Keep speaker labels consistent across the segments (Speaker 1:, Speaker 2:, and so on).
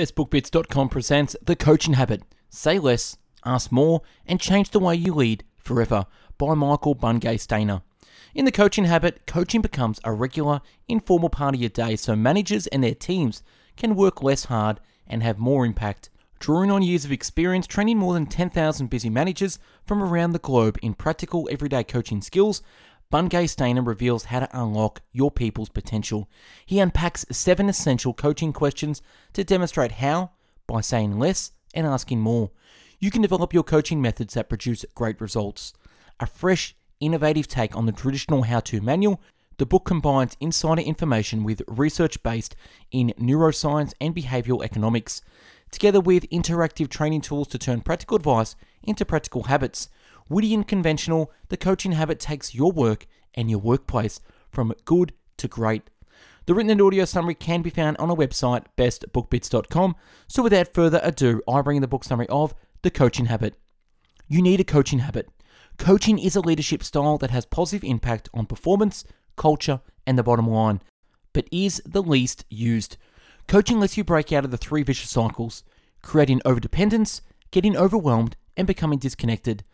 Speaker 1: BestBookBits.com presents The Coaching Habit Say Less, Ask More, and Change the Way You Lead Forever by Michael Bungay Stanier. In The Coaching Habit, coaching becomes a regular, informal part of your day so managers and their teams can work less hard and have more impact. Drawing on years of experience training more than 10,000 busy managers from around the globe in practical everyday coaching skills, Bungay Stanier reveals how to unlock your people's potential. He unpacks seven essential coaching questions to demonstrate how, by saying less and asking more, you can develop your coaching methods that produce great results. A fresh, innovative take on the traditional how to manual, the book combines insider information with research based in neuroscience and behavioral economics, together with interactive training tools to turn practical advice into practical habits. Witty and conventional, the coaching habit takes your work and your workplace from good to great. The written and audio summary can be found on our website, bestbookbits.com. So without further ado, I bring the book summary of The Coaching Habit. You need a coaching habit. Coaching is a leadership style that has positive impact on performance, culture, and the bottom line, but is the least used. Coaching lets you break out of the three vicious cycles creating overdependence, getting overwhelmed, and becoming disconnected.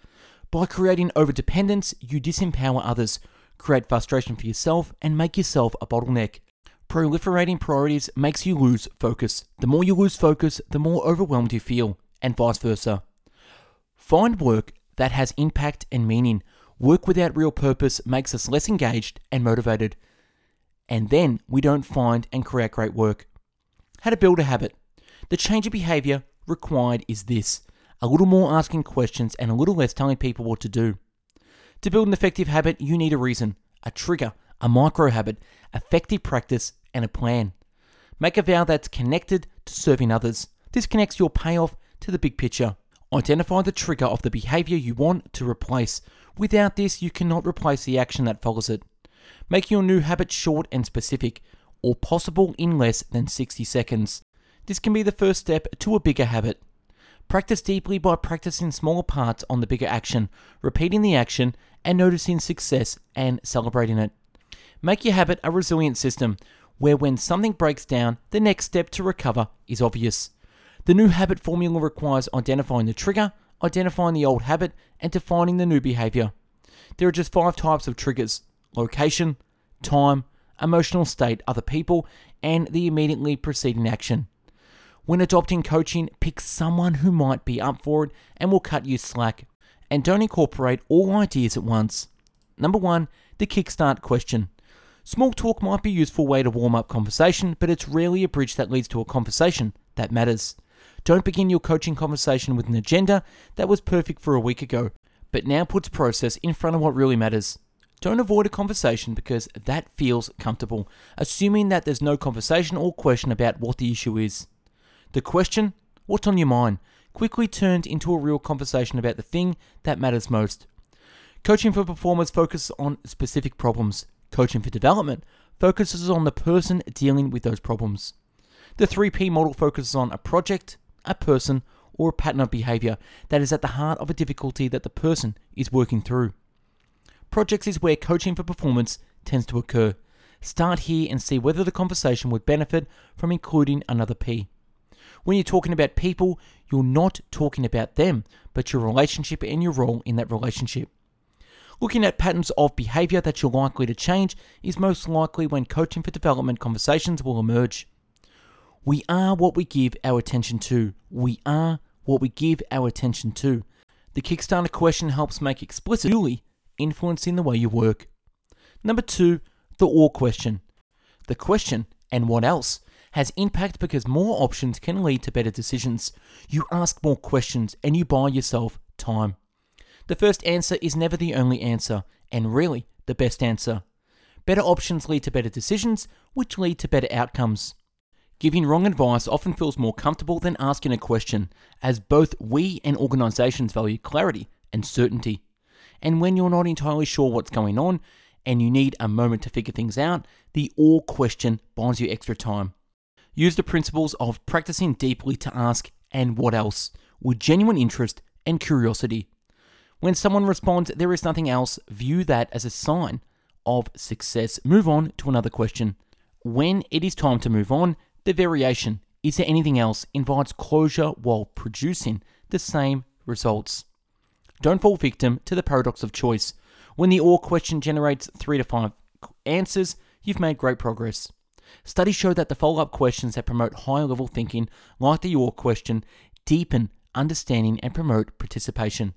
Speaker 1: By creating overdependence, you disempower others, create frustration for yourself, and make yourself a bottleneck. Proliferating priorities makes you lose focus. The more you lose focus, the more overwhelmed you feel, and vice versa. Find work that has impact and meaning. Work without real purpose makes us less engaged and motivated. And then we don't find and create great work. How to build a habit. The change of behavior required is this a little more asking questions and a little less telling people what to do. To build an effective habit, you need a reason, a trigger, a micro habit, effective practice, and a plan. Make a vow that's connected to serving others. This connects your payoff to the big picture. Identify the trigger of the behavior you want to replace. Without this, you cannot replace the action that follows it. Make your new habit short and specific, or possible in less than 60 seconds. This can be the first step to a bigger habit. Practice deeply by practicing smaller parts on the bigger action, repeating the action, and noticing success and celebrating it. Make your habit a resilient system where when something breaks down, the next step to recover is obvious. The new habit formula requires identifying the trigger, identifying the old habit, and defining the new behavior. There are just five types of triggers location, time, emotional state, other people, and the immediately preceding action. When adopting coaching, pick someone who might be up for it and will cut you slack. And don't incorporate all ideas at once. Number one, the kickstart question. Small talk might be a useful way to warm up conversation, but it's rarely a bridge that leads to a conversation that matters. Don't begin your coaching conversation with an agenda that was perfect for a week ago, but now puts process in front of what really matters. Don't avoid a conversation because that feels comfortable, assuming that there's no conversation or question about what the issue is. The question, what's on your mind, quickly turned into a real conversation about the thing that matters most. Coaching for performance focuses on specific problems. Coaching for development focuses on the person dealing with those problems. The 3P model focuses on a project, a person, or a pattern of behavior that is at the heart of a difficulty that the person is working through. Projects is where coaching for performance tends to occur. Start here and see whether the conversation would benefit from including another P. When you're talking about people, you're not talking about them, but your relationship and your role in that relationship. Looking at patterns of behavior that you're likely to change is most likely when coaching for development conversations will emerge. We are what we give our attention to. We are what we give our attention to. The Kickstarter question helps make explicit Julie influencing the way you work. Number two, the AWE question. The question, and what else, has impact because more options can lead to better decisions. You ask more questions and you buy yourself time. The first answer is never the only answer, and really the best answer. Better options lead to better decisions, which lead to better outcomes. Giving wrong advice often feels more comfortable than asking a question, as both we and organizations value clarity and certainty. And when you're not entirely sure what's going on and you need a moment to figure things out, the AWE question buys you extra time. Use the principles of practicing deeply to ask and what else with genuine interest and curiosity. When someone responds, there is nothing else, view that as a sign of success. Move on to another question. When it is time to move on, the variation Is there anything else invites closure while producing the same results? Don't fall victim to the paradox of choice. When the AWE question generates three to five answers, you've made great progress. Studies show that the follow up questions that promote higher level thinking, like the AWE question, deepen understanding and promote participation.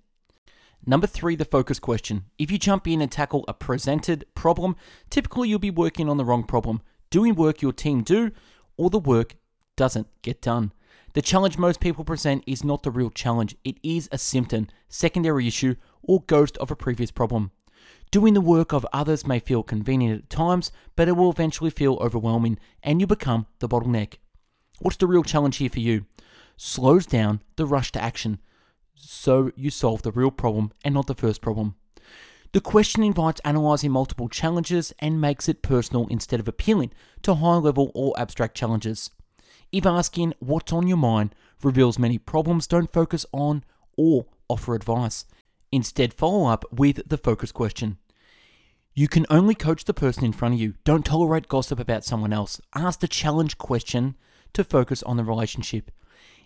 Speaker 1: Number three, the focus question. If you jump in and tackle a presented problem, typically you'll be working on the wrong problem, doing work your team do, or the work doesn't get done. The challenge most people present is not the real challenge, it is a symptom, secondary issue, or ghost of a previous problem. Doing the work of others may feel convenient at times, but it will eventually feel overwhelming and you become the bottleneck. What's the real challenge here for you? Slows down the rush to action so you solve the real problem and not the first problem. The question invites analyzing multiple challenges and makes it personal instead of appealing to high level or abstract challenges. If asking what's on your mind reveals many problems, don't focus on or offer advice. Instead, follow up with the focus question. You can only coach the person in front of you. Don't tolerate gossip about someone else. Ask the challenge question to focus on the relationship.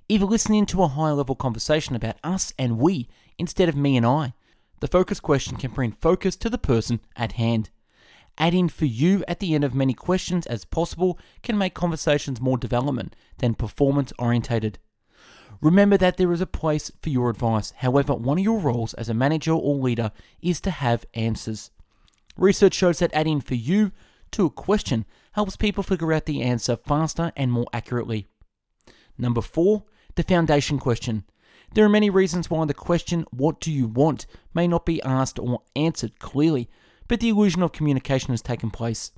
Speaker 1: You're listening to a high level conversation about us and we instead of me and I, the focus question can bring focus to the person at hand. Adding for you at the end of many questions as possible can make conversations more development than performance orientated. Remember that there is a place for your advice. However, one of your roles as a manager or leader is to have answers. Research shows that adding for you to a question helps people figure out the answer faster and more accurately. Number four, the foundation question. There are many reasons why the question, What do you want? may not be asked or answered clearly, but the illusion of communication has taken place.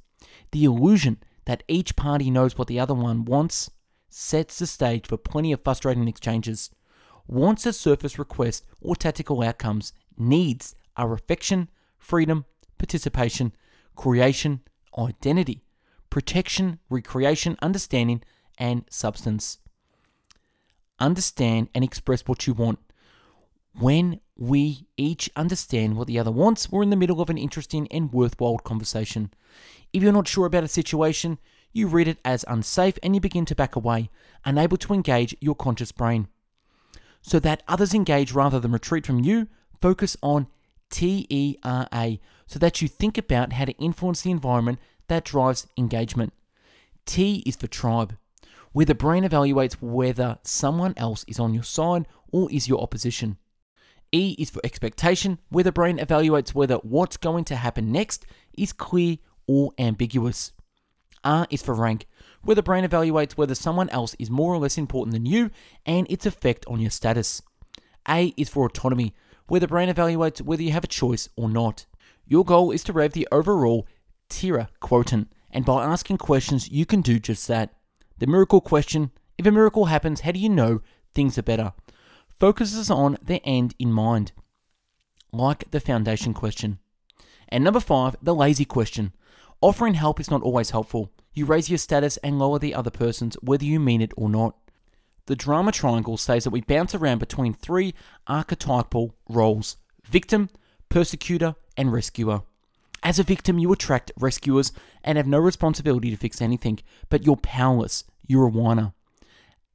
Speaker 1: The illusion that each party knows what the other one wants sets the stage for plenty of frustrating exchanges. Wants a surface request or tactical outcomes, needs are affection, freedom, participation, creation, identity, protection, recreation, understanding, and substance. Understand and express what you want. When we each understand what the other wants, we're in the middle of an interesting and worthwhile conversation. If you're not sure about a situation, you read it as unsafe and you begin to back away, unable to engage your conscious brain. So that others engage rather than retreat from you, focus on TERA so that you think about how to influence the environment that drives engagement. T is for tribe, where the brain evaluates whether someone else is on your side or is your opposition. E is for expectation, where the brain evaluates whether what's going to happen next is clear or ambiguous. R is for rank, where the brain evaluates whether someone else is more or less important than you and its effect on your status. A is for autonomy, where the brain evaluates whether you have a choice or not. Your goal is to rev the overall TERA quotient, and by asking questions, you can do just that. The miracle question if a miracle happens, how do you know things are better? focuses on the end in mind, like the foundation question. And number five, the lazy question. Offering help is not always helpful. You raise your status and lower the other person's, whether you mean it or not. The drama triangle says that we bounce around between three archetypal roles victim, persecutor, and rescuer. As a victim, you attract rescuers and have no responsibility to fix anything, but you're powerless. You're a whiner.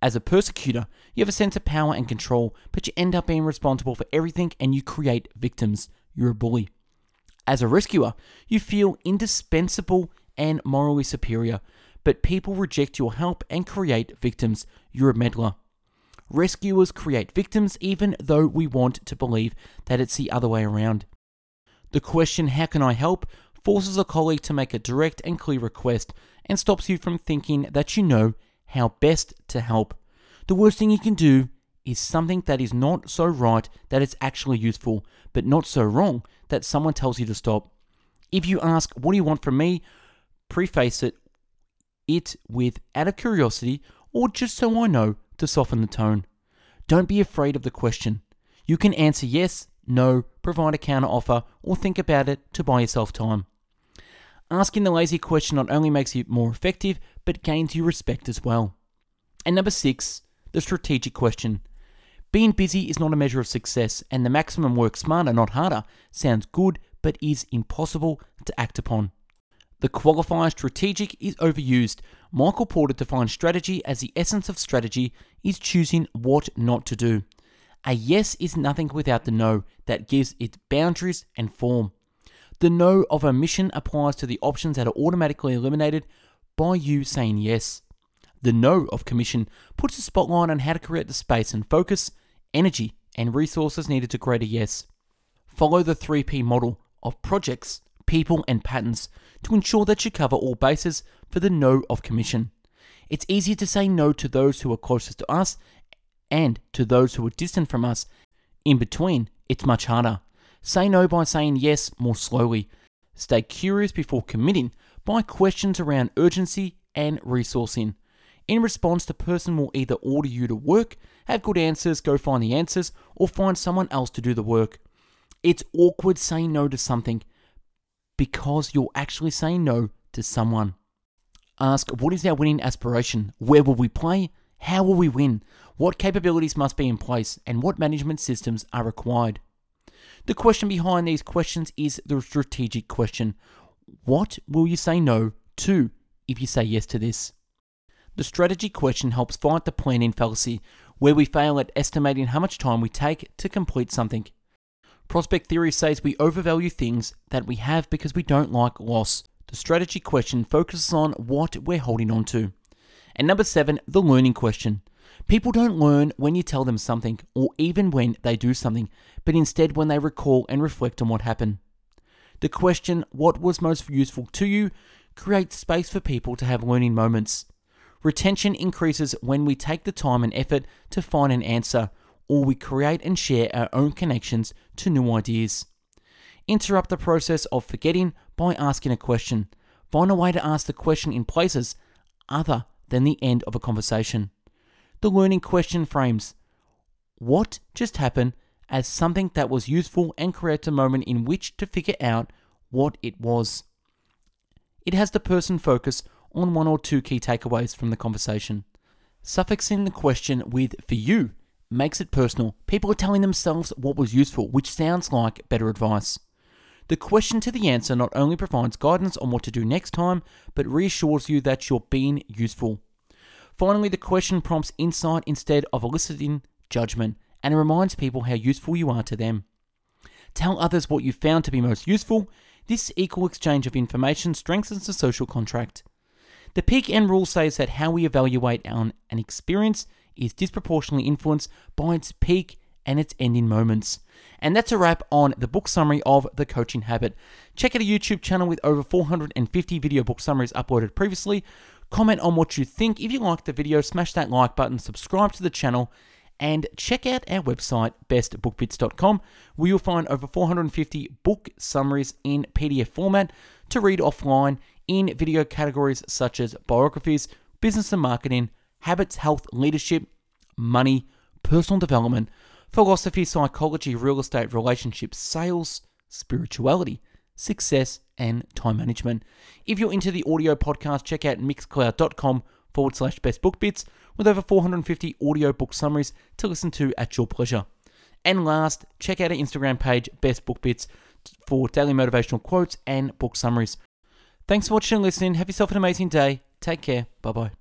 Speaker 1: As a persecutor, you have a sense of power and control, but you end up being responsible for everything and you create victims. You're a bully. As a rescuer, you feel indispensable and morally superior, but people reject your help and create victims. You're a meddler. Rescuers create victims even though we want to believe that it's the other way around. The question, How can I help? forces a colleague to make a direct and clear request and stops you from thinking that you know how best to help. The worst thing you can do is something that is not so right that it's actually useful, but not so wrong that someone tells you to stop. If you ask, What do you want from me? Preface it, it with out of curiosity or just so I know to soften the tone. Don't be afraid of the question. You can answer yes, no, provide a counter offer, or think about it to buy yourself time. Asking the lazy question not only makes you more effective, but gains you respect as well. And number six, the strategic question. Being busy is not a measure of success, and the maximum work smarter, not harder, sounds good, but is impossible to act upon. The qualifier strategic is overused. Michael Porter defines strategy as the essence of strategy is choosing what not to do. A yes is nothing without the no that gives it boundaries and form. The no of omission applies to the options that are automatically eliminated by you saying yes. The no of commission puts a spotlight on how to create the space and focus, energy, and resources needed to create a yes. Follow the 3P model of projects, people, and patterns to ensure that you cover all bases for the no of commission. It's easier to say no to those who are closest to us and to those who are distant from us. In between, it's much harder. Say no by saying yes more slowly. Stay curious before committing by questions around urgency and resourcing. In response, the person will either order you to work, have good answers, go find the answers, or find someone else to do the work. It's awkward saying no to something because you're actually saying no to someone. Ask what is our winning aspiration? Where will we play? How will we win? What capabilities must be in place? And what management systems are required? The question behind these questions is the strategic question What will you say no to if you say yes to this? The strategy question helps fight the planning fallacy, where we fail at estimating how much time we take to complete something. Prospect theory says we overvalue things that we have because we don't like loss. The strategy question focuses on what we're holding on to. And number seven, the learning question. People don't learn when you tell them something or even when they do something, but instead when they recall and reflect on what happened. The question, what was most useful to you, creates space for people to have learning moments. Retention increases when we take the time and effort to find an answer, or we create and share our own connections to new ideas. Interrupt the process of forgetting by asking a question. Find a way to ask the question in places other than the end of a conversation. The learning question frames what just happened as something that was useful and creates a moment in which to figure out what it was. It has the person focus on one or two key takeaways from the conversation. Suffixing the question with for you makes it personal. People are telling themselves what was useful, which sounds like better advice. The question to the answer not only provides guidance on what to do next time, but reassures you that you're being useful. Finally, the question prompts insight instead of eliciting judgment, and it reminds people how useful you are to them. Tell others what you found to be most useful. This equal exchange of information strengthens the social contract. The peak end rule says that how we evaluate an experience is disproportionately influenced by its peak and its ending moments. And that's a wrap on the book summary of The Coaching Habit. Check out a YouTube channel with over 450 video book summaries uploaded previously. Comment on what you think. If you liked the video, smash that like button, subscribe to the channel, and check out our website, bestbookbits.com, where you'll find over 450 book summaries in PDF format to read offline in video categories such as biographies, business and marketing, habits, health, leadership, money, personal development, philosophy, psychology, real estate, relationships, sales, spirituality, success, and time management. If you're into the audio podcast, check out mixcloud.com forward slash best book bits with over 450 audio book summaries to listen to at your pleasure. And last, check out our Instagram page, Best Book Bits, for daily motivational quotes and book summaries. Thanks for watching and listening. Have yourself an amazing day. Take care. Bye bye.